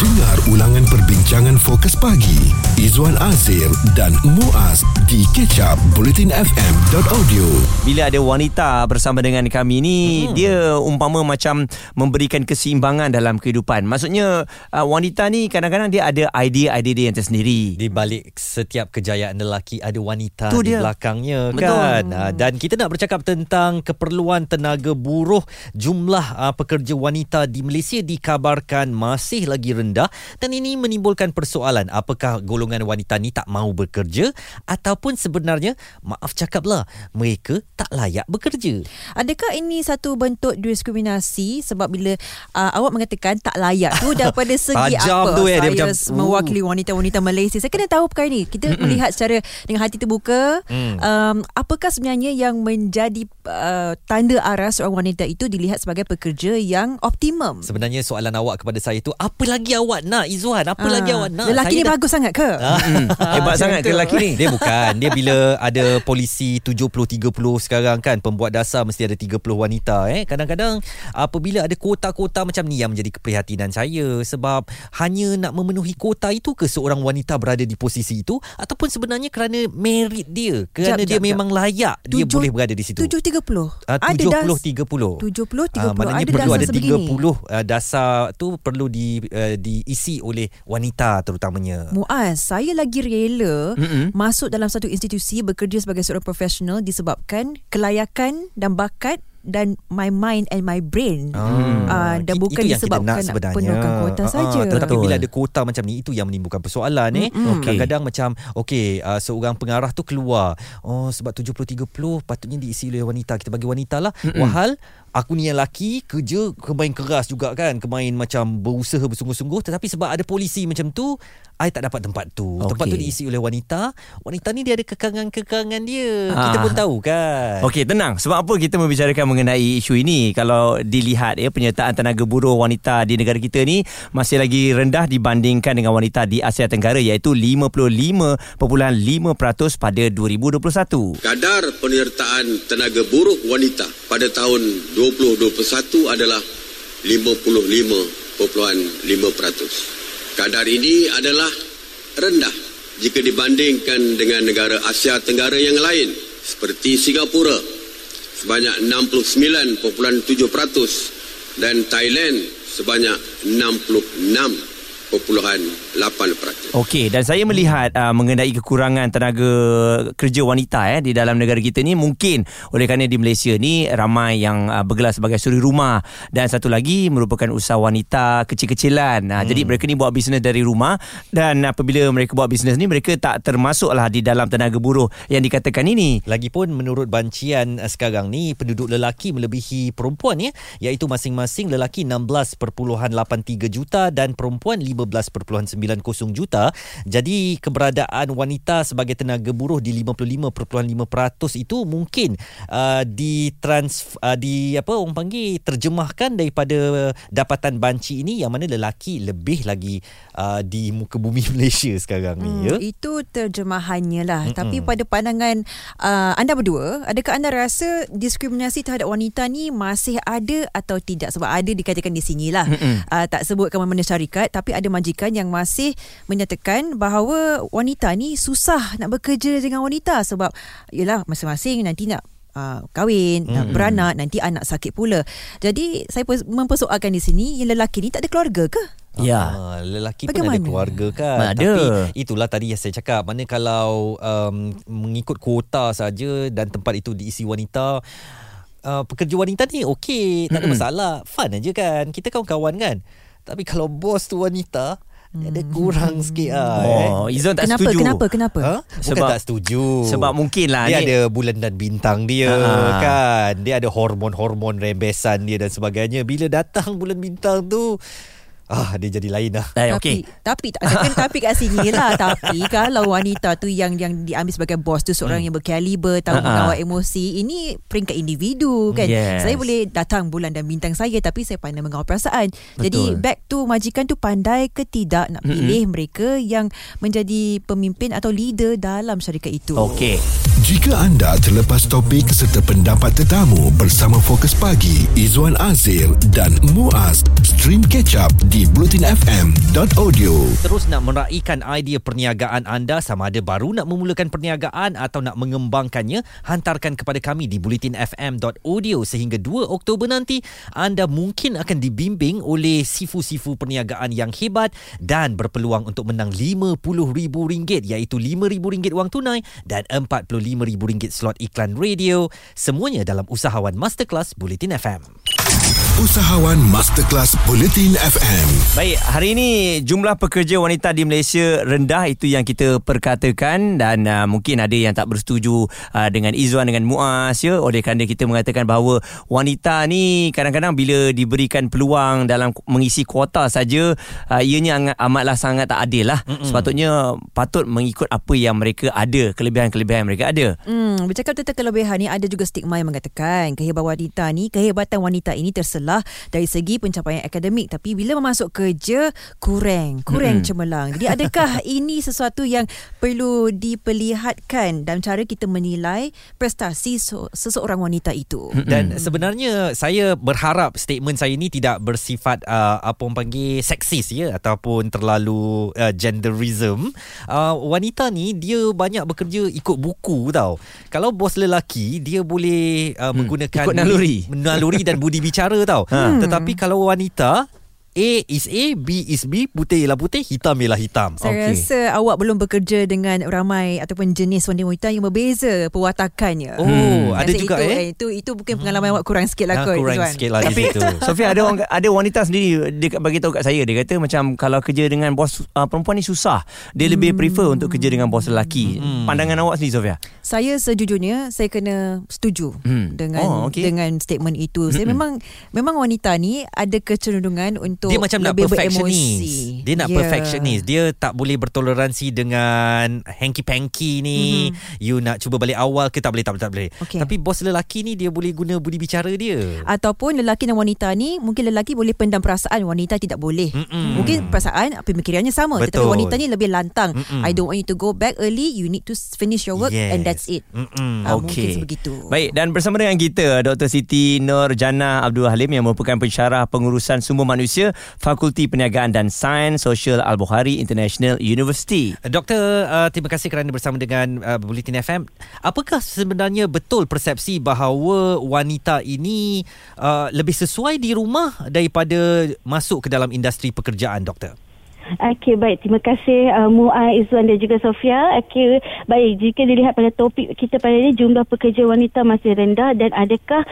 Dengar ulangan perbincangan fokus pagi Izwan Azir dan Muaz di kecap bulletinfm.audio Bila ada wanita bersama dengan kami ni hmm. dia umpama macam memberikan keseimbangan dalam kehidupan. Maksudnya uh, wanita ni kadang-kadang dia ada idea-idea dia yang tersendiri. Di balik setiap kejayaan lelaki ada wanita Tu di dia. belakangnya Betul. kan. Ah, Dan kita nak bercakap tentang keperluan tenaga buruh. Jumlah ah, pekerja wanita di Malaysia dikabarkan masih lagi rendah dan ini menimbulkan persoalan apakah golongan wanita ni tak mahu bekerja ataupun sebenarnya maaf cakaplah mereka tak layak bekerja. Adakah ini satu bentuk diskriminasi sebab bila uh, awak mengatakan tak layak tu daripada segi apa? tu, eh, dia Saya macam, s- mewakili wanita-wanita Malaysia. Saya kena tahu perkara ni. Kita Mm-mm. melihat secara dengan hati terbuka Mm. um, apakah sebenarnya yang menjadi uh, tanda arah seorang wanita itu dilihat sebagai pekerja yang optimum. Sebenarnya soalan awak kepada saya tu apa lagi awak nak Izwan? Apa Ah, lagi awak nak? Lelaki Saya ni dah- bagus sangat ke? Hmm. Hebat sangat ke lelaki ni? Dia bukan Dia bila ada polisi 70-30 sekarang kan Pembuat dasar mesti ada 30 wanita eh. Kadang-kadang apabila ada kuota-kuota macam ni Yang menjadi keprihatinan saya Sebab hanya nak memenuhi kuota itu ke Seorang wanita berada di posisi itu Ataupun sebenarnya kerana merit dia Kerana Jap, dia jap, memang layak Dia Tujuh- boleh berada di situ 7.30. Ah, Ada dah 70-30 70 30 Ah, maknanya ada perlu dasar ada sebegini. 30 uh, dasar tu perlu di uh, diisi oleh wanita terutamanya. Muaz, saya lagi rela Mm-mm. masuk dalam satu institusi bekerja sebagai seorang profesional disebabkan kelayakan dan bakat dan my mind and my brain Hmm. uh, dan It- bukan itu yang disebabkan nak nak sebenarnya. penuhkan kuota Ah, saja. Tetapi Betul. bila ada kuota macam ni itu yang menimbulkan persoalan eh. Mm-mm. Okey. Kadang-kadang macam okey uh, seorang pengarah tu keluar. Oh sebab 70 30 patutnya diisi oleh wanita. Kita bagi wanita lah. Mm-mm. Wahal aku ni yang laki kerja kemain keras juga kan. Kemain macam berusaha bersungguh-sungguh tetapi sebab ada polisi macam tu I tak dapat tempat tu. Tempat tu diisi oleh wanita. Wanita ni dia ada kekangan-kekangan dia. Ah. Kita pun tahu kan. Okey, tenang. Sebab apa kita membicarakan mengenai isu ini? Kalau dilihat ya penyertaan tenaga buruh wanita di negara kita ni masih lagi rendah dibandingkan dengan wanita di Asia Tenggara iaitu 55.5% pada 2021. Kadar penyertaan tenaga buruh wanita pada tahun 2021 adalah 55.5%. Kadar ini adalah rendah jika dibandingkan dengan negara Asia Tenggara yang lain seperti Singapura sebanyak 69.7% dan Thailand sebanyak 66.8%. Okey dan saya melihat uh, mengenai kekurangan tenaga kerja wanita eh di dalam negara kita ni mungkin oleh kerana di Malaysia ni ramai yang uh, bergelar sebagai suri rumah dan satu lagi merupakan usaha wanita kecil-kecilan. Uh, hmm. jadi mereka ni buat bisnes dari rumah dan apabila mereka buat bisnes ni mereka tak termasuklah di dalam tenaga buruh yang dikatakan ini. Lagipun menurut bancian uh, sekarang ni penduduk lelaki melebihi perempuan ya iaitu masing-masing lelaki 16.83 juta dan perempuan 15.90 juta. Jadi keberadaan wanita sebagai tenaga buruh di 55.5% itu mungkin uh, di trans uh, di apa orang panggil terjemahkan daripada dapatan banci ini yang mana lelaki lebih lagi uh, di muka bumi Malaysia sekarang ni ya. Hmm, itu terjemahannya lah. Mm-mm. Tapi pada pandangan uh, anda berdua, adakah anda rasa diskriminasi terhadap wanita ni masih ada atau tidak? Sebab ada dikatakan di sinilah. Uh, tak sebutkan mana syarikat tapi ada majikan yang masih menyatakan bahawa wanita ni susah nak bekerja dengan wanita sebab yalah masing-masing nanti nak Uh, kahwin, mm-hmm. nak beranak, nanti anak sakit pula. Jadi saya pers- mempersoalkan di sini yang lelaki ni tak ada keluarga ke? Ya. Ah, lelaki Bagaimana? pun ada keluarga kan. Ada. Tapi itulah tadi yang saya cakap. Mana kalau um, mengikut kuota saja dan tempat itu diisi wanita, uh, pekerja wanita ni okey, tak ada masalah. Fun aja kan. Kita kawan-kawan kan. Tapi kalau bos tu wanita, dia ada kurang sikit lah. eh. Oh, Izon tak kenapa, setuju. kenapa? Kenapa? Ha? Bukan Sebab- tak setuju. Sebab mungkin lah dia ni- ada bulan dan bintang dia Ah. kan. Dia ada hormon-hormon rembesan dia dan sebagainya. Bila datang bulan bintang tu ah dia jadi lain lah. Eh, tapi okey. tapi tak kena tapi kat sini lah tapi kalau wanita tu yang yang diambil sebagai bos tu seorang yang berkaliber tahu Ha-ha. mengawal emosi ini peringkat individu kan Yes. saya boleh datang bulan dan bintang saya tapi saya pandai mengawal perasaan Betul. jadi back to majikan tu pandai ke tidak nak pilih mereka yang menjadi pemimpin atau leader dalam syarikat itu Okey. Jika anda terlepas topik serta pendapat tetamu bersama Fokus Pagi, Izwan Azir dan Muaz, stream catch up di di bulletinfm.audio. Terus nak meraihkan idea perniagaan anda sama ada baru nak memulakan perniagaan atau nak mengembangkannya, hantarkan kepada kami di bulletinfm.audio sehingga 2 Oktober nanti anda mungkin akan dibimbing oleh sifu-sifu perniagaan yang hebat dan berpeluang untuk menang RM50,000 iaitu RM5,000 wang tunai dan RM45,000 slot iklan radio semuanya dalam usahawan masterclass Bulletin FM. Usahawan Masterclass Bulletin FM. Baik, hari ini jumlah pekerja wanita di Malaysia rendah itu yang kita perkatakan dan uh, mungkin ada yang tak bersetuju uh, dengan Izzuan dengan Muaz ya oleh kerana kita mengatakan bahawa wanita ni kadang-kadang bila diberikan peluang dalam mengisi kuota saja uh, ianya amatlah sangat tak adil lah. Mm-mm. Sepatutnya patut mengikut apa yang mereka ada, kelebihan-kelebihan mereka ada. Hmm, bercakap tentang kelebihan ni ada juga stigma yang mengatakan kehebatan wanita ni, kehebatan wanita ini terselah dari segi pencapaian akademik tapi bila memasuk kerja kurang, kurang mm-hmm. cemerlang. Jadi adakah ini sesuatu yang perlu diperlihatkan dalam cara kita menilai prestasi seseorang wanita itu? Mm-hmm. Dan sebenarnya saya berharap statement saya ini tidak bersifat uh, apa orang panggil seksis ya ataupun terlalu uh, genderism. Uh, wanita ni dia banyak bekerja ikut buku tau. Kalau bos lelaki dia boleh uh, hmm. menggunakan ikut naluri, naluri dan budi bicara tau. Ha. Tetapi kalau wanita A is A, B is B, putih ialah putih, hitam ialah hitam. Saya okay. rasa awak belum bekerja dengan ramai ataupun jenis wanita yang berbeza perwatakannya. Oh, hmm. ada juga itu, eh? eh? Itu itu mungkin pengalaman hmm. awak kurang sikit lah kot. Kurang Izzuan. sikit lah di situ. Sofia ada orang, ada wanita sendiri dia bagi tahu kat saya dia kata macam kalau kerja dengan bos uh, perempuan ni susah. Dia hmm. lebih prefer untuk kerja dengan bos lelaki. Hmm. Pandangan awak sendiri Sofia? Saya sejujurnya saya kena setuju hmm. dengan oh, okay. dengan statement itu. Saya hmm. memang memang wanita ni ada kecenderungan untuk untuk dia macam nak perfectionist. Beremosi. Dia nak yeah. perfectionist. Dia tak boleh bertoleransi dengan hanky panky ni. Mm-hmm. You nak cuba balik awal ke tak boleh tak boleh tak boleh. Okay. Tapi bos lelaki ni dia boleh guna budi bicara dia. Ataupun lelaki dan wanita ni mungkin lelaki boleh pendam perasaan wanita tidak boleh. Mm-mm. Mungkin perasaan pemikirannya sama Betul. tetapi wanita ni lebih lantang. Mm-mm. I don't want you to go back early. You need to finish your work yes. and that's it. Uh, okay. Mungkin sebegitu. Baik dan bersama dengan kita Dr. Siti Nur Jana Abdul Halim yang merupakan pensyarah pengurusan sumber manusia Fakulti Perniagaan dan Sains Sosial Al-Bukhari International University. Doktor, uh, terima kasih kerana bersama dengan uh, Bulletin FM. Apakah sebenarnya betul persepsi bahawa wanita ini uh, lebih sesuai di rumah daripada masuk ke dalam industri pekerjaan, doktor? Okey, baik. Terima kasih uh, Mu'a, Izzuan dan juga Sofia. Okey, baik. Jika dilihat pada topik kita pada ini, jumlah pekerja wanita masih rendah dan adakah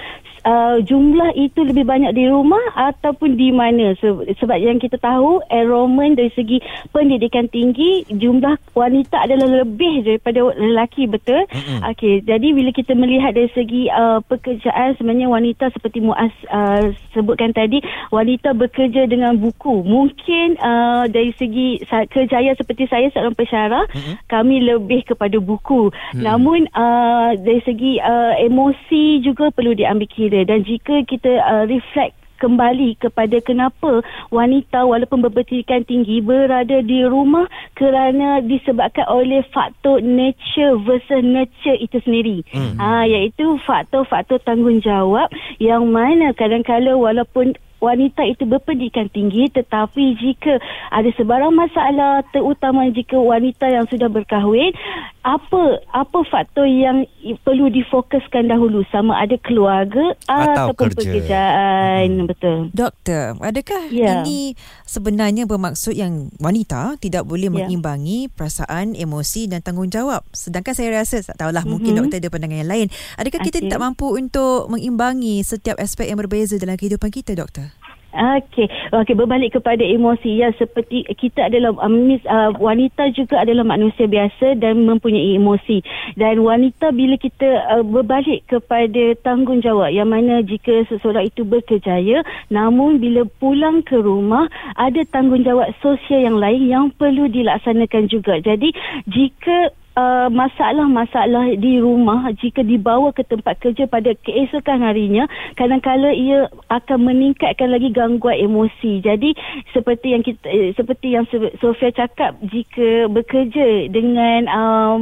uh, jumlah itu lebih banyak di rumah ataupun di mana sebab yang kita tahu enrollment dari segi pendidikan tinggi jumlah wanita adalah lebih daripada lelaki betul mm-hmm. okey jadi bila kita melihat dari segi uh, pekerjaan sebenarnya wanita seperti Muaz uh, sebutkan tadi wanita bekerja dengan buku mungkin uh, dari segi kerjaya seperti saya seorang pensyarah mm-hmm. kami lebih kepada buku mm-hmm. namun uh, dari segi uh, emosi juga perlu diambil kira dia dan jika kita uh, reflect kembali kepada kenapa wanita walaupun berpendidikan tinggi berada di rumah kerana disebabkan oleh faktor nature versus nature itu sendiri. Hmm. Ha, iaitu faktor-faktor tanggungjawab yang mana kadang-kadang walaupun wanita itu berpendidikan tinggi tetapi jika ada sebarang masalah terutama jika wanita yang sudah berkahwin apa apa faktor yang perlu difokuskan dahulu sama ada keluarga Atau ataupun kerja. pekerjaan hmm. betul doktor adakah ya. ini sebenarnya bermaksud yang wanita tidak boleh ya. mengimbangi perasaan emosi dan tanggungjawab sedangkan saya rasa tak tahulah mm-hmm. mungkin doktor ada pandangan yang lain adakah kita okay. tak mampu untuk mengimbangi setiap aspek yang berbeza dalam kehidupan kita doktor Okey, okey berbalik kepada emosi. Ya seperti kita adalah um, uh, wanita juga adalah manusia biasa dan mempunyai emosi. Dan wanita bila kita uh, berbalik kepada tanggungjawab yang mana jika seseorang itu berkejaya namun bila pulang ke rumah ada tanggungjawab sosial yang lain yang perlu dilaksanakan juga. Jadi jika uh, masalah-masalah di rumah jika dibawa ke tempat kerja pada keesokan harinya kadang-kala ia akan meningkatkan lagi gangguan emosi. Jadi seperti yang kita eh, seperti yang Sofia cakap jika bekerja dengan um,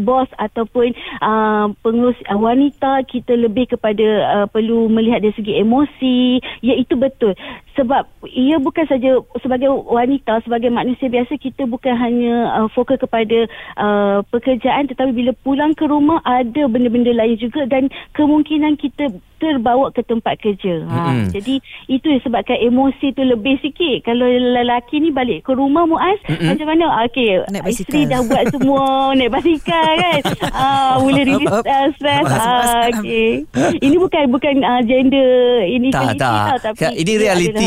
bos ataupun uh, pengurus uh, wanita kita lebih kepada uh, perlu melihat dari segi emosi iaitu betul sebab ia bukan saja sebagai wanita sebagai manusia biasa kita bukan hanya uh, fokus kepada uh, pekerjaan tetapi bila pulang ke rumah ada benda-benda lain juga dan kemungkinan kita terbawa ke tempat kerja. Ha, mm-hmm. Jadi itu disebabkan emosi tu lebih sikit. Kalau lelaki ni balik ke rumah Muaz, mm-hmm. macam mana? Okey, isteri dah buat semua naik basikal kan. Ah, boleh release uh, stress. Ah, okey. Ini bukan bukan uh, gender ini tak, tak. Tau, tapi ini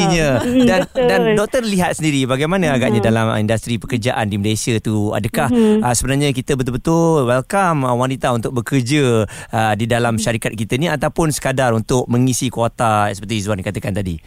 realitinya. Mm, dan betul. dan doktor lihat sendiri bagaimana mm-hmm. agaknya dalam industri pekerjaan di Malaysia tu adakah mm-hmm. uh, sebenarnya kita betul-betul welcome uh, wanita untuk bekerja uh, di dalam syarikat kita ni ataupun sekadar sekadar untuk mengisi kuota seperti Izwan katakan tadi?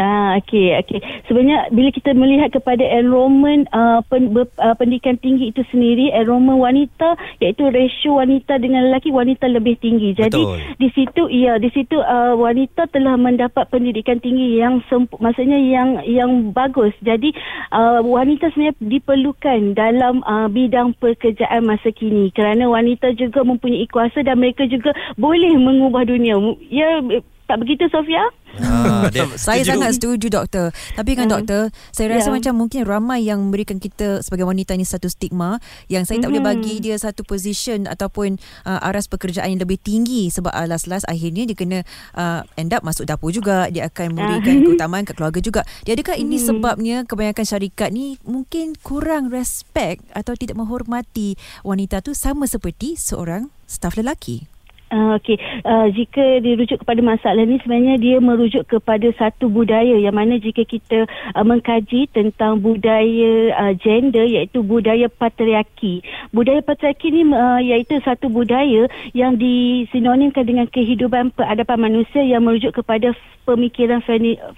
Ah, okey, okey. Sebenarnya bila kita melihat kepada enrollment uh, pen, ber, uh, pendidikan tinggi itu sendiri, enrollment wanita iaitu rasio wanita dengan lelaki wanita lebih tinggi. Jadi Betul. di situ ya, di situ uh, wanita telah mendapat pendidikan tinggi yang semp- maksudnya yang yang bagus. Jadi uh, wanita sebenarnya diperlukan dalam uh, bidang pekerjaan masa kini kerana wanita juga mempunyai kuasa dan mereka juga boleh mengubah dunia. Ya tak begitu Sofia? Ah, saya sangat setuju doktor. Tapi kan hmm. doktor, saya rasa yeah. macam mungkin ramai yang memberikan kita sebagai wanita ni satu stigma yang saya tak boleh hmm. bagi dia satu position ataupun uh, aras pekerjaan yang lebih tinggi sebab uh, last-last akhirnya dia kena uh, end up masuk dapur juga, dia akan memberikan uh. keutamaan ke keluarga juga. Dia adakah ini hmm. sebabnya kebanyakan syarikat ni mungkin kurang respect atau tidak menghormati wanita tu sama seperti seorang staf lelaki? Uh, Okey, uh, jika dirujuk kepada masalah ini sebenarnya dia merujuk kepada satu budaya yang mana jika kita uh, mengkaji tentang budaya uh, gender iaitu budaya patriarki. Budaya patriarki ini uh, iaitu satu budaya yang disinonimkan dengan kehidupan peradaban manusia yang merujuk kepada pemikiran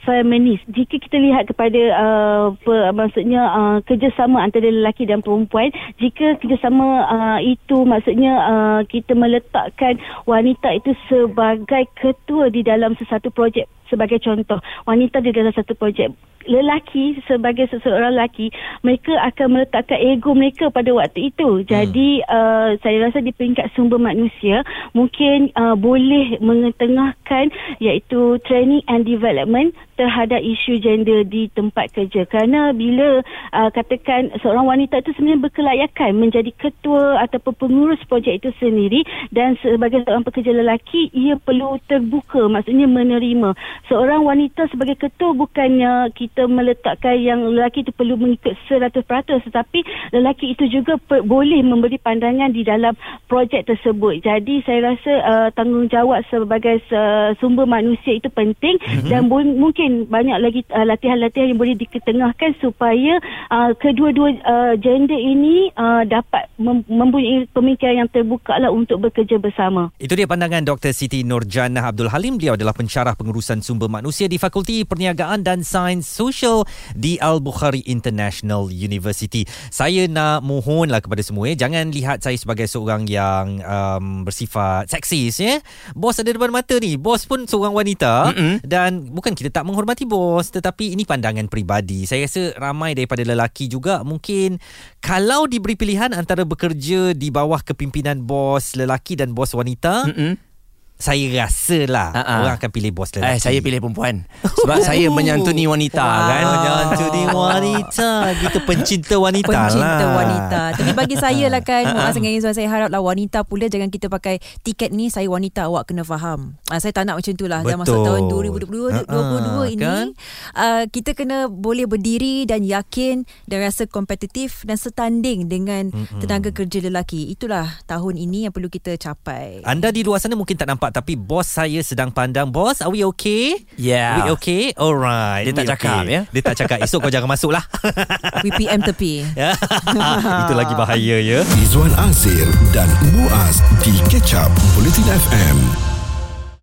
feminis. Jika kita lihat kepada uh, per, maksudnya uh, kerjasama antara lelaki dan perempuan, jika kerjasama uh, itu maksudnya uh, kita meletakkan wanita itu sebagai ketua di dalam sesuatu projek sebagai contoh wanita di dalam satu projek lelaki sebagai seseorang lelaki mereka akan meletakkan ego mereka pada waktu itu. Jadi hmm. uh, saya rasa di peringkat sumber manusia mungkin uh, boleh mengetengahkan iaitu training and development terhadap isu gender di tempat kerja. Kerana bila uh, katakan seorang wanita itu sebenarnya berkelayakan menjadi ketua ataupun pengurus projek itu sendiri dan sebagai seorang pekerja lelaki ia perlu terbuka maksudnya menerima seorang wanita sebagai ketua bukannya kita meletakkan yang lelaki itu perlu mengikut 100% tetapi lelaki itu juga per, boleh memberi pandangan di dalam projek tersebut jadi saya rasa uh, tanggungjawab sebagai uh, sumber manusia itu penting mm-hmm. dan mungkin mungkin banyak lagi uh, latihan-latihan yang boleh diketengahkan supaya uh, kedua-dua uh, gender ini uh, dapat mem- mempunyai pemikiran yang terbuka lah untuk bekerja bersama. Itu dia pandangan Dr. Siti Nurjana Abdul Halim. Beliau adalah pensyarah pengurusan sumber manusia di Fakulti Perniagaan dan Sains Sosial di Al-Bukhari International University. Saya nak mohonlah kepada semua eh, jangan lihat saya sebagai seorang yang um, bersifat seksis ya. Bos ada depan mata ni. Bos pun seorang wanita Mm-mm. dan bukan kita tak menghormati bos tetapi ini pandangan peribadi. Saya rasa ramai daripada lelaki juga mungkin kalau diberi pilihan antara bekerja di bawah kepimpinan bos lelaki dan bos wanita, Mm-mm saya rasa lah uh-huh. orang akan pilih bos lelaki. Eh, saya pilih perempuan. Sebab saya menyantuni wanita wow. kan. Menyantuni wanita. Gitu pencinta wanita pencinta lah. Pencinta wanita. Tapi bagi saya lah kan. Uh-huh. Dengan Izzuan saya haraplah wanita pula jangan kita pakai tiket ni saya wanita awak kena faham. Uh, saya tak nak macam tu lah. Dah masuk tahun 2022 uh-huh. ini. Kan? Uh, kita kena boleh berdiri dan yakin dan rasa kompetitif dan setanding dengan uh-huh. tenaga kerja lelaki. Itulah tahun ini yang perlu kita capai. Anda di luar sana mungkin tak nampak tapi bos saya sedang pandang bos are we okay yeah we okay alright dia tak cakap okay. ya dia tak cakap esok kau jangan masuk lah VPM tepi ya. itu lagi bahaya ya Izwan Azir dan Muaz di Ketchup Bulletin FM